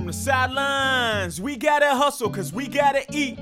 From the sidelines, we gotta hustle cause we gotta eat.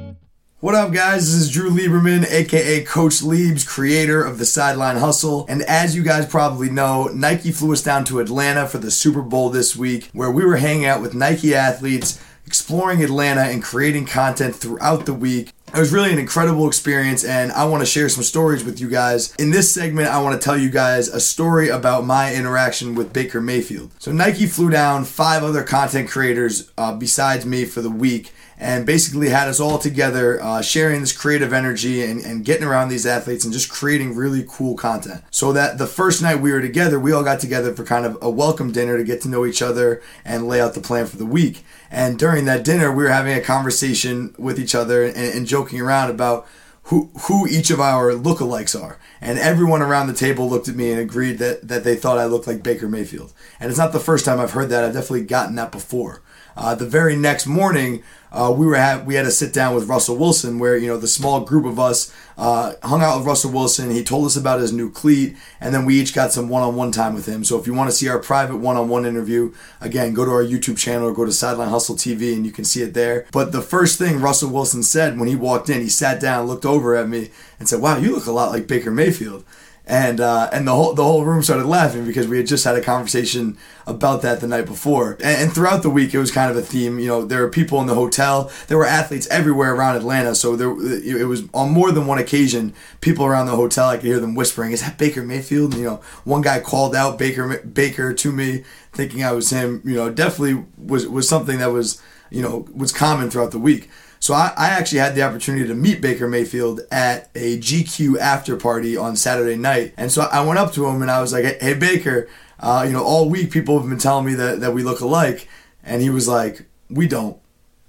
What up, guys? This is Drew Lieberman, aka Coach Liebs, creator of the Sideline Hustle. And as you guys probably know, Nike flew us down to Atlanta for the Super Bowl this week, where we were hanging out with Nike athletes, exploring Atlanta, and creating content throughout the week. It was really an incredible experience, and I want to share some stories with you guys. In this segment, I want to tell you guys a story about my interaction with Baker Mayfield. So, Nike flew down five other content creators uh, besides me for the week and basically had us all together uh, sharing this creative energy and, and getting around these athletes and just creating really cool content. So that the first night we were together, we all got together for kind of a welcome dinner to get to know each other and lay out the plan for the week. And during that dinner, we were having a conversation with each other and, and joking around about who who each of our lookalikes are. And everyone around the table looked at me and agreed that, that they thought I looked like Baker Mayfield. And it's not the first time I've heard that. I've definitely gotten that before. Uh, the very next morning, uh, we were we had to sit down with Russell Wilson, where you know the small group of us uh, hung out with Russell Wilson. He told us about his new cleat, and then we each got some one-on-one time with him. So if you want to see our private one-on-one interview, again, go to our YouTube channel or go to Sideline Hustle TV, and you can see it there. But the first thing Russell Wilson said when he walked in, he sat down, looked over at me, and said, "Wow, you look a lot like Baker Mayfield." and uh, and the whole the whole room started laughing because we had just had a conversation about that the night before. And, and, throughout the week, it was kind of a theme. You know, there were people in the hotel, there were athletes everywhere around Atlanta. So there it was on more than one occasion, people around the hotel. I could hear them whispering, "Is that Baker Mayfield?" And, you know, one guy called out Baker Baker to me, thinking I was him. You know, definitely was was something that was you know was common throughout the week. So I, I, actually had the opportunity to meet Baker Mayfield at a GQ after party on Saturday night. And so I went up to him and I was like, hey, Baker, uh, you know, all week people have been telling me that, that we look alike. And he was like, we don't.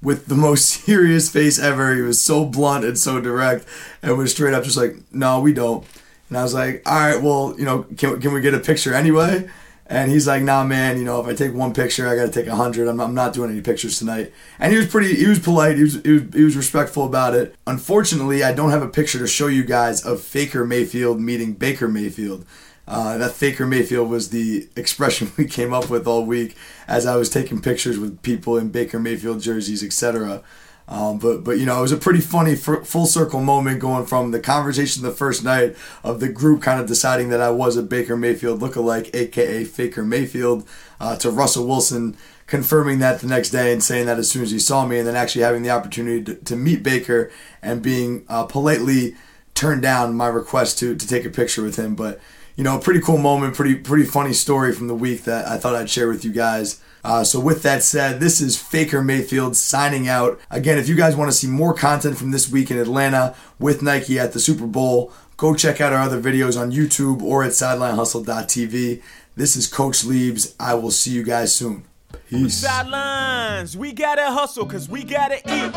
With the most serious face ever. He was so blunt and so direct and was straight up just like, no, we don't. And I was like, all right, well, you know, can, can we get a picture anyway? And he's like, nah, man, you know, if I take one picture, I got to take a hundred. I'm, I'm not doing any pictures tonight. And he was pretty, he was polite. He was, he was, he was respectful about it. Unfortunately, I don't have a picture to show you guys of Faker Mayfield meeting Baker Mayfield. Uh, that Faker Mayfield was the expression we came up with all week as I was taking pictures with people in Baker Mayfield jerseys, etc. Um, but but you know it was a pretty funny f- full circle moment going from the conversation the first night of the group kind of deciding that I was a Baker Mayfield lookalike, aka Faker Mayfield, uh, to Russell Wilson confirming that the next day and saying that as soon as he saw me, and then actually having the opportunity to, to meet Baker and being uh, politely turned down my request to to take a picture with him. But you know, a pretty cool moment, pretty pretty funny story from the week that I thought I'd share with you guys. Uh, so, with that said, this is Faker Mayfield signing out. Again, if you guys want to see more content from this week in Atlanta with Nike at the Super Bowl, go check out our other videos on YouTube or at sidelinehustle.tv. This is Coach Liebs. I will see you guys soon. Peace. Sidelines, we gotta hustle because we gotta eat.